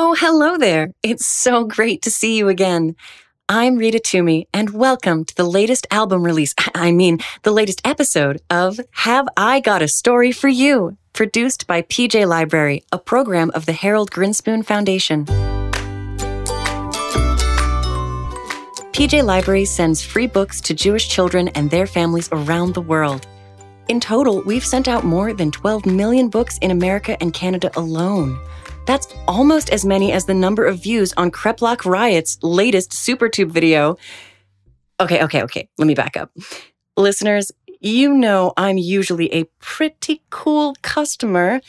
Oh, hello there. It's so great to see you again. I'm Rita Toomey, and welcome to the latest album release. I mean, the latest episode of Have I Got a Story for You, produced by PJ Library, a program of the Harold Grinspoon Foundation. PJ Library sends free books to Jewish children and their families around the world. In total, we've sent out more than 12 million books in America and Canada alone. That's almost as many as the number of views on Kreplach Riot's latest SuperTube video. Okay, okay, okay, let me back up. Listeners, you know I'm usually a pretty cool customer.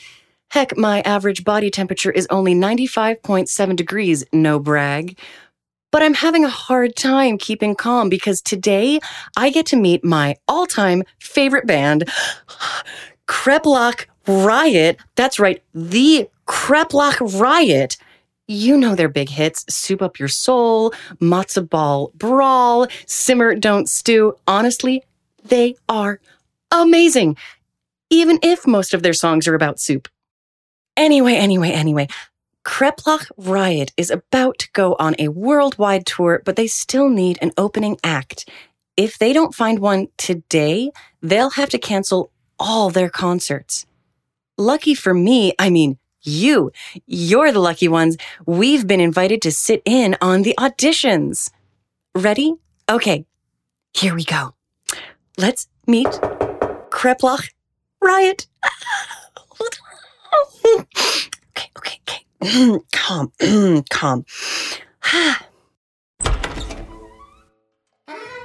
Heck, my average body temperature is only 95.7 degrees, no brag. But I'm having a hard time keeping calm because today I get to meet my all time favorite band, Kreplach Riot. That's right, the Kreplach Riot. You know their big hits Soup Up Your Soul, Matzo Ball Brawl, Simmer Don't Stew. Honestly, they are amazing, even if most of their songs are about soup. Anyway, anyway, anyway, Kreplach Riot is about to go on a worldwide tour, but they still need an opening act. If they don't find one today, they'll have to cancel all their concerts. Lucky for me, I mean, you, you're the lucky ones. We've been invited to sit in on the auditions. Ready? Okay, here we go. Let's meet Kreplach Riot. okay, okay, okay. calm, calm.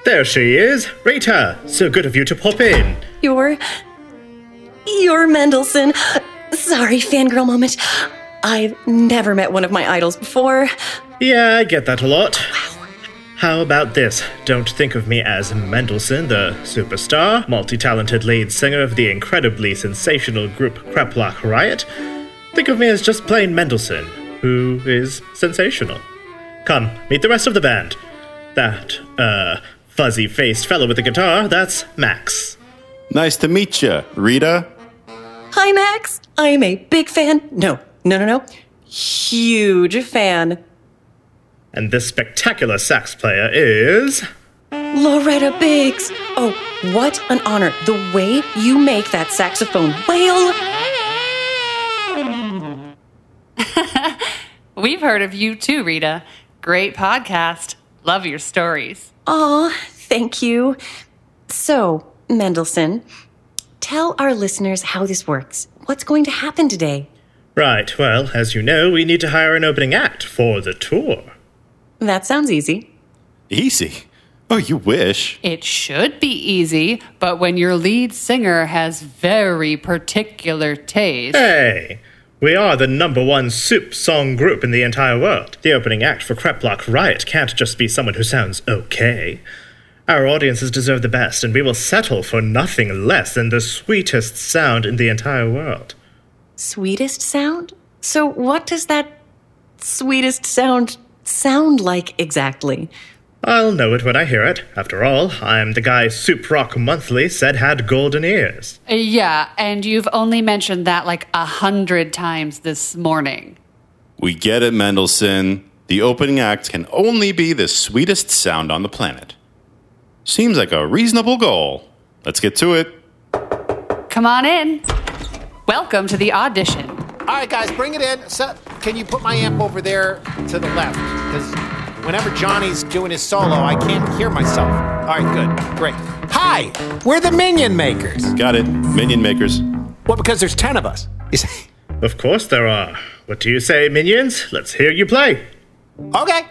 There she is, Rita. So good of you to pop in. You're. You're Mendelssohn. Sorry, fangirl moment. I've never met one of my idols before. Yeah, I get that a lot. Wow. How about this? Don't think of me as Mendelssohn, the superstar, multi talented lead singer of the incredibly sensational group Kreplach Riot. Think of me as just plain Mendelssohn, who is sensational. Come, meet the rest of the band. That, uh, fuzzy faced fellow with the guitar, that's Max. Nice to meet you, Rita. Hi, Max. I am a big fan. No, no, no, no. Huge fan. And this spectacular sax player is. Loretta Biggs. Oh, what an honor. The way you make that saxophone wail. We've heard of you too, Rita. Great podcast. Love your stories. Aw, thank you. So, Mendelssohn, tell our listeners how this works. What's going to happen today? Right, well, as you know, we need to hire an opening act for the tour. That sounds easy. Easy. Oh, you wish. It should be easy, but when your lead singer has very particular taste. Hey! We are the number one soup song group in the entire world. The opening act for Kreplach Riot can't just be someone who sounds okay. Our audiences deserve the best, and we will settle for nothing less than the sweetest sound in the entire world. Sweetest sound? So, what does that sweetest sound sound like exactly? I'll know it when I hear it. After all, I'm the guy Soup Rock Monthly said had golden ears. Yeah, and you've only mentioned that like a hundred times this morning. We get it, Mendelssohn. The opening act can only be the sweetest sound on the planet. Seems like a reasonable goal. Let's get to it. Come on in. Welcome to the audition. All right, guys, bring it in. So, can you put my amp over there to the left? Because whenever Johnny's doing his solo, I can't hear myself. All right, good, great. Hi, we're the Minion Makers. Got it. Minion makers. Well, because there's ten of us. You see? Of course there are. What do you say, minions? Let's hear you play. Okay. Okay,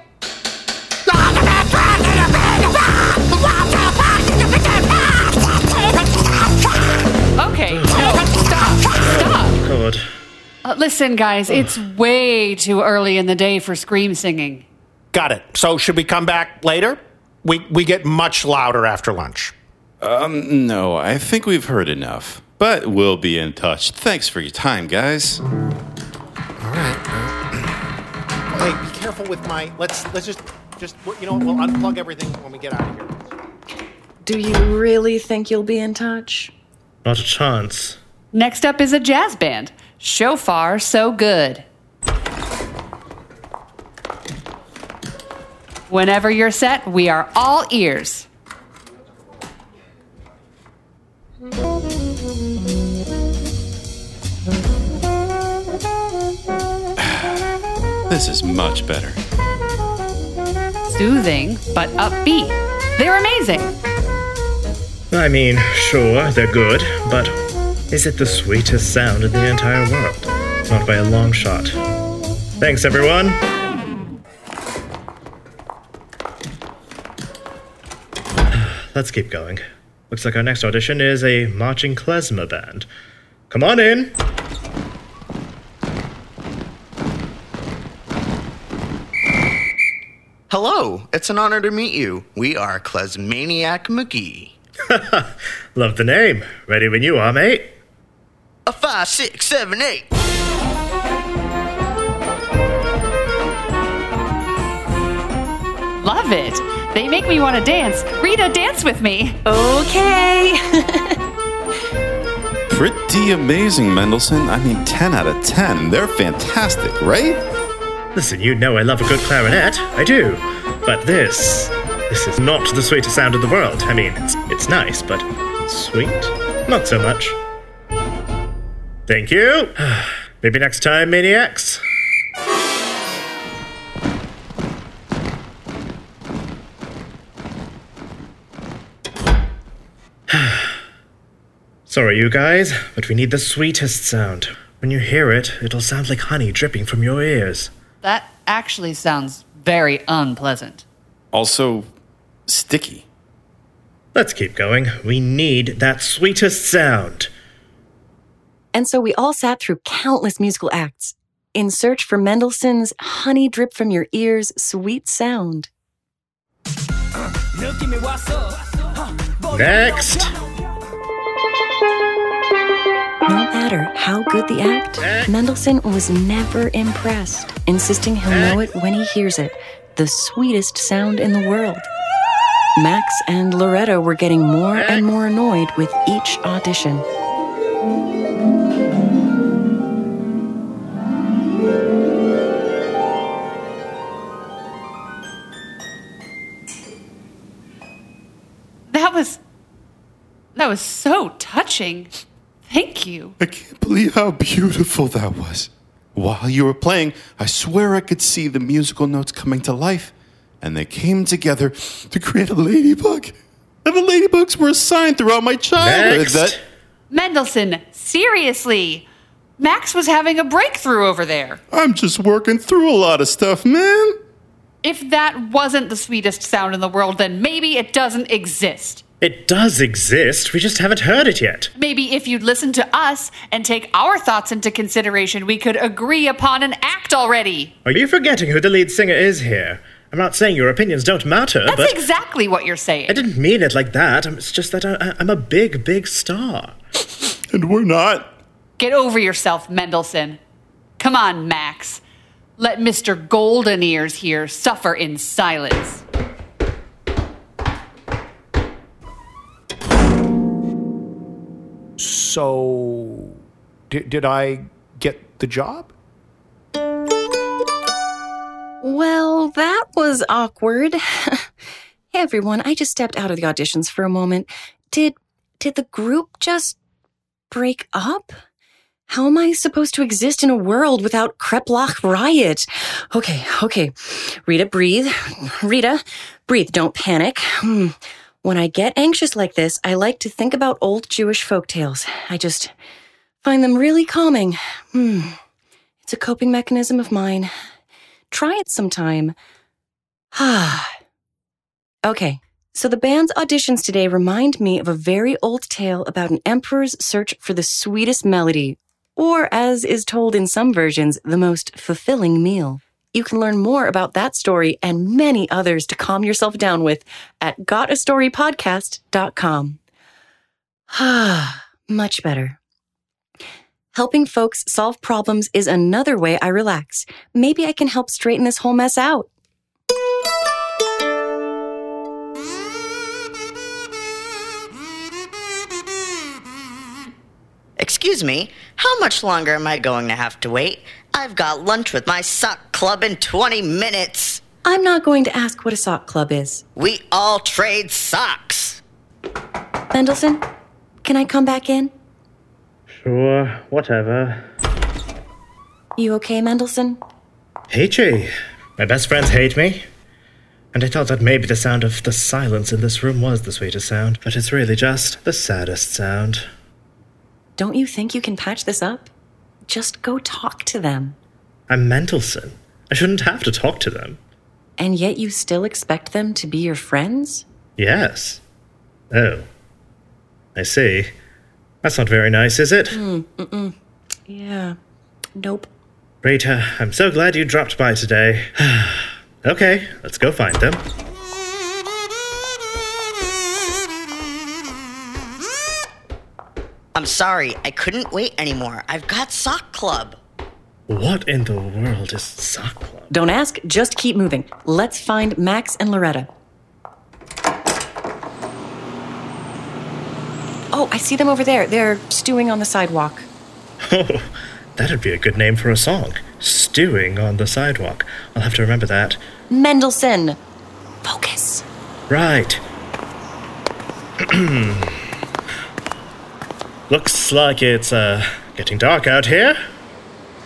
Uh, listen, guys, it's way too early in the day for scream singing. Got it. So, should we come back later? We we get much louder after lunch. Um, no, I think we've heard enough. But we'll be in touch. Thanks for your time, guys. All right. Hey, be careful with my. Let's let's just just you know we'll unplug everything when we get out of here. Do you really think you'll be in touch? Not a chance. Next up is a jazz band. So far, so good. Whenever you're set, we are all ears. This is much better. Soothing, but upbeat. They're amazing. I mean, sure, they're good, but is it the sweetest sound in the entire world? Not by a long shot. Thanks, everyone. Let's keep going. Looks like our next audition is a marching klezmer band. Come on in. Hello, it's an honor to meet you. We are Klezmaniac McGee. Love the name. Ready when you are, mate. A five, six, seven, eight. Love it. They make me want to dance. Rita, dance with me. Okay. Pretty amazing, Mendelssohn. I mean, 10 out of 10. They're fantastic, right? Listen, you know I love a good clarinet. I do. But this. This is not the sweetest sound in the world. I mean, it's, it's nice, but sweet? Not so much. Thank you. Maybe next time, maniacs. Sorry, you guys, but we need the sweetest sound. When you hear it, it'll sound like honey dripping from your ears. That actually sounds very unpleasant. Also, sticky. Let's keep going. We need that sweetest sound. And so we all sat through countless musical acts in search for Mendelssohn's honey drip from your ears sweet sound. Next. No matter how good the act, Mendelssohn was never impressed, insisting he'll know it when he hears it, the sweetest sound in the world. Max and Loretta were getting more and more annoyed with each audition. That was so touching. Thank you. I can't believe how beautiful that was. While you were playing, I swear I could see the musical notes coming to life, and they came together to create a ladybug. And the ladybugs were a sign throughout my childhood Next. that. Mendelssohn, seriously. Max was having a breakthrough over there. I'm just working through a lot of stuff, man. If that wasn't the sweetest sound in the world, then maybe it doesn't exist. It does exist, we just haven't heard it yet. Maybe if you'd listen to us and take our thoughts into consideration, we could agree upon an act already. Are you forgetting who the lead singer is here? I'm not saying your opinions don't matter, That's but exactly what you're saying. I didn't mean it like that. It's just that I, I- I'm a big, big star. And we're not. Get over yourself, Mendelssohn. Come on, Max. Let Mr. Golden Ears here suffer in silence. So, did, did I get the job? Well, that was awkward. hey everyone, I just stepped out of the auditions for a moment. Did did the group just break up? How am I supposed to exist in a world without Kreplach Riot? Okay, okay. Rita, breathe. Rita, breathe. Don't panic. Hmm. When I get anxious like this, I like to think about old Jewish folktales. I just find them really calming. Hmm. It's a coping mechanism of mine. Try it sometime. Ah. okay. So the band's auditions today remind me of a very old tale about an emperor's search for the sweetest melody, or as is told in some versions, the most fulfilling meal. You can learn more about that story and many others to calm yourself down with at gotastorypodcast.com. Ah, much better. Helping folks solve problems is another way I relax. Maybe I can help straighten this whole mess out. Excuse me, how much longer am I going to have to wait? I've got lunch with my sock club in 20 minutes. I'm not going to ask what a sock club is. We all trade socks. Mendelssohn, can I come back in? Sure, whatever. You okay, Mendelssohn? Peachy, my best friends hate me. And I thought that maybe the sound of the silence in this room was the sweetest sound, but it's really just the saddest sound. Don't you think you can patch this up? Just go talk to them. I'm Mendelssohn. I shouldn't have to talk to them. And yet you still expect them to be your friends? Yes. Oh. I see. That's not very nice, is it? Mm. Mm. Yeah. Nope. Rita, I'm so glad you dropped by today. okay, let's go find them. I'm sorry, I couldn't wait anymore. I've got sock club. What in the world is Sock Club? Don't ask, just keep moving. Let's find Max and Loretta. Oh, I see them over there. They're stewing on the sidewalk. Oh, that'd be a good name for a song. Stewing on the sidewalk. I'll have to remember that. Mendelssohn! Focus. Right. Looks like it's uh getting dark out here.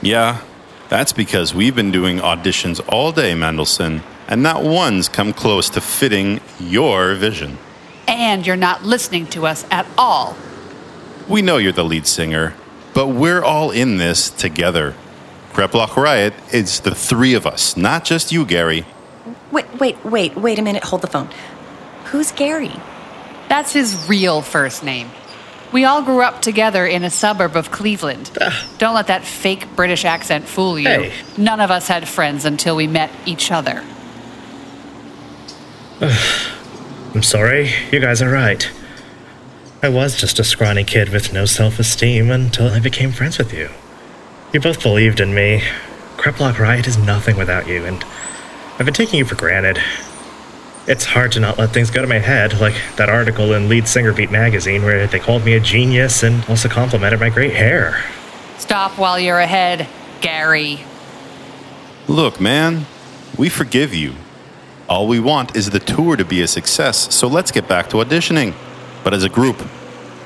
Yeah, that's because we've been doing auditions all day, Mendelssohn, and not one's come close to fitting your vision. And you're not listening to us at all. We know you're the lead singer, but we're all in this together. Kreplach Riot is the three of us, not just you, Gary. Wait, wait, wait, wait a minute. Hold the phone. Who's Gary? That's his real first name. We all grew up together in a suburb of Cleveland. Don't let that fake British accent fool you. Hey. None of us had friends until we met each other. I'm sorry, you guys are right. I was just a scrawny kid with no self esteem until I became friends with you. You both believed in me. Kreplach Riot is nothing without you, and I've been taking you for granted. It's hard to not let things go to my head, like that article in Lead Singer Beat magazine where they called me a genius and also complimented my great hair. Stop while you're ahead, Gary. Look, man, we forgive you. All we want is the tour to be a success, so let's get back to auditioning. But as a group,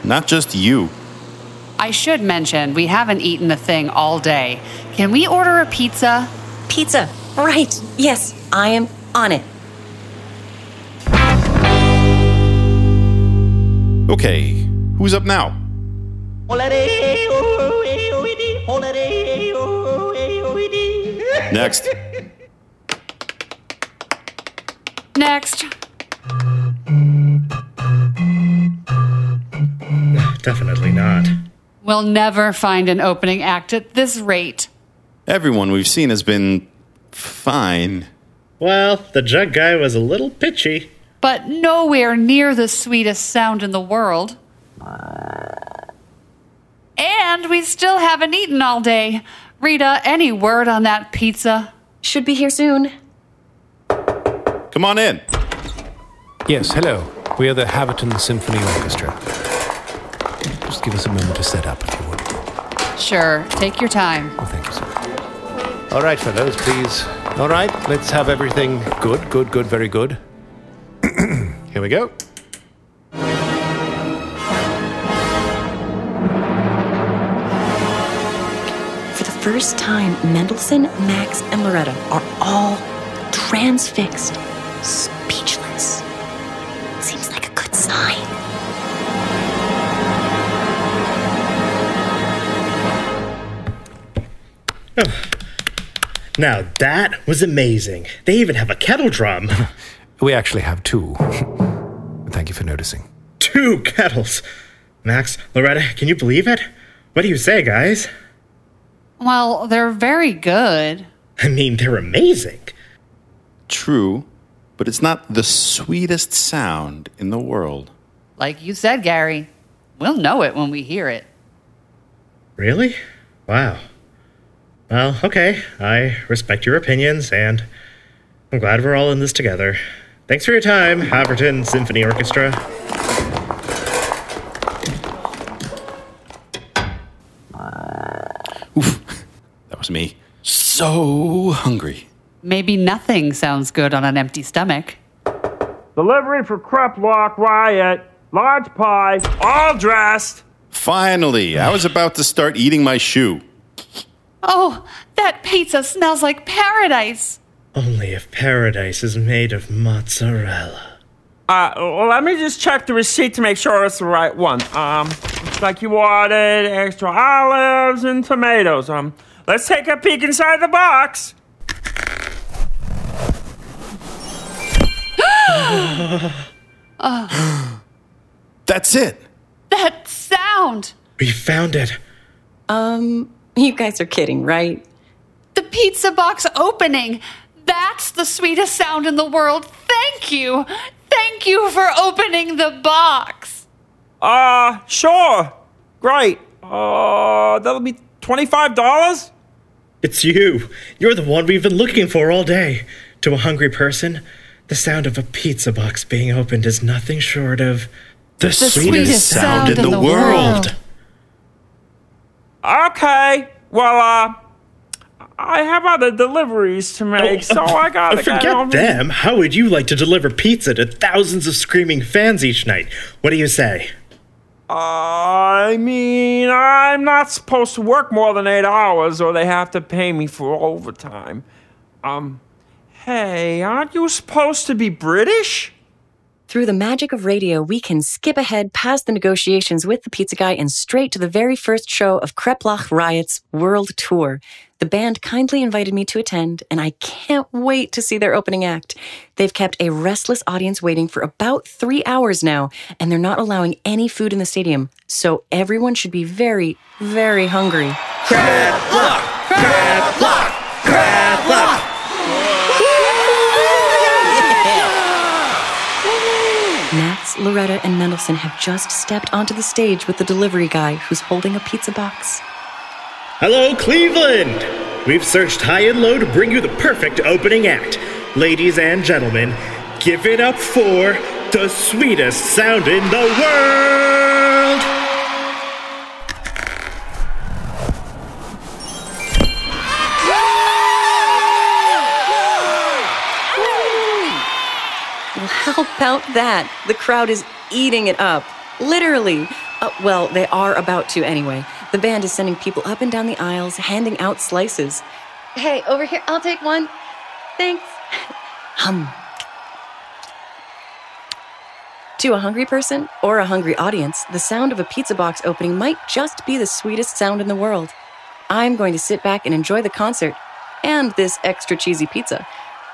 not just you. I should mention we haven't eaten a thing all day. Can we order a pizza? Pizza. Right. Yes, I am on it. Okay, who's up now? Next. Next. Definitely not. We'll never find an opening act at this rate. Everyone we've seen has been fine. Well, the jug guy was a little pitchy. But nowhere near the sweetest sound in the world. And we still haven't eaten all day. Rita, any word on that pizza? Should be here soon. Come on in. Yes, hello. We are the Haverton Symphony Orchestra. Just give us a moment to set up, if you would. Sure, take your time. Oh, thank you, sir. All right, fellows, please. All right, let's have everything good, good, good, very good. Here we go. For the first time, Mendelssohn, Max, and Loretta are all transfixed, speechless. Seems like a good sign. Now that was amazing. They even have a kettle drum. We actually have two. Thank you for noticing. Two kettles. Max, Loretta, can you believe it? What do you say, guys? Well, they're very good. I mean, they're amazing. True, but it's not the sweetest sound in the world. Like you said, Gary, we'll know it when we hear it. Really? Wow. Well, okay. I respect your opinions, and I'm glad we're all in this together. Thanks for your time, Haverton Symphony Orchestra. Oof, that was me. So hungry. maybe nothing sounds good on an empty stomach. Delivery for Kreplach Riot. Large pie, all dressed. Finally, I was about to start eating my shoe. Oh, that pizza smells like paradise. Only if paradise is made of mozzarella. Uh, let me just check the receipt to make sure it's the right one. Um, looks like you ordered extra olives and tomatoes. Um, let's take a peek inside the box. That's it. That sound. We found it. Um, you guys are kidding, right? The pizza box opening. That's the sweetest sound in the world. Thank you. Thank you for opening the box. Uh, sure. Great. Uh, that'll be $25? It's you. You're the one we've been looking for all day. To a hungry person, the sound of a pizza box being opened is nothing short of The, sweetest sweetest, sound, in the, world. Okay. Well, uh, I have other deliveries to make, so I gotta get Forget on. them. How would you like to deliver pizza to thousands of screaming fans each night? What do you say? I mean, I'm not supposed to work more than eight hours, or they have to pay me for overtime. Um, hey, aren't you supposed to be British? Through the magic of radio, we can skip ahead past the negotiations with the pizza guy and straight to the very first show of Kreplach Riot's world tour. The band kindly invited me to attend, and I can't wait to see their opening act. They've kept a restless audience waiting for about three hours now, and they're not allowing any food in the stadium, so everyone should be very, very hungry. Max, Loretta, and Mendelssohn have just stepped onto the stage with the delivery guy who's holding a pizza box. Hello, Cleveland! We've searched high and low to bring you the perfect opening act. Ladies and gentlemen, give it up for the sweetest sound in the world! Well, how about that? The crowd is eating it up. Literally. Uh, well, they are about to anyway. The band is sending people up and down the aisles, handing out slices. Hey, over here, I'll take one. Thanks. Hum. To a hungry person or a hungry audience, the sound of a pizza box opening might just be the sweetest sound in the world. I'm going to sit back and enjoy the concert and this extra cheesy pizza.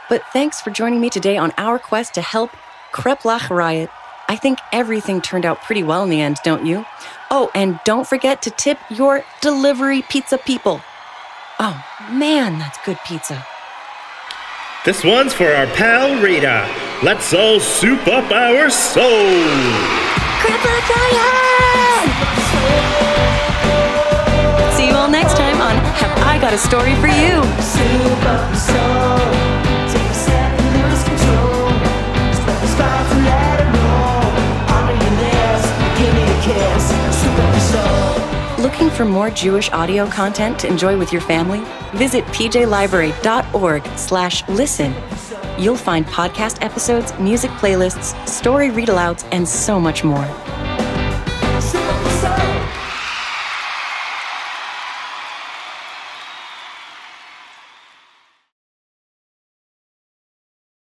But thanks for joining me today on our quest to help Kreplach Riot. I think everything turned out pretty well in the end, don't you? Oh, and don't forget to tip your delivery pizza people. Oh, man, that's good pizza. This one's for our pal Rita. Let's all soup up our soul! Kreplach Riot! See you all next time on Have I Got a Story for You? Looking for more Jewish audio content to enjoy with your family? Visit pjlibrary.org slash listen. You'll find podcast episodes, music playlists, story read-alouds, and so much more.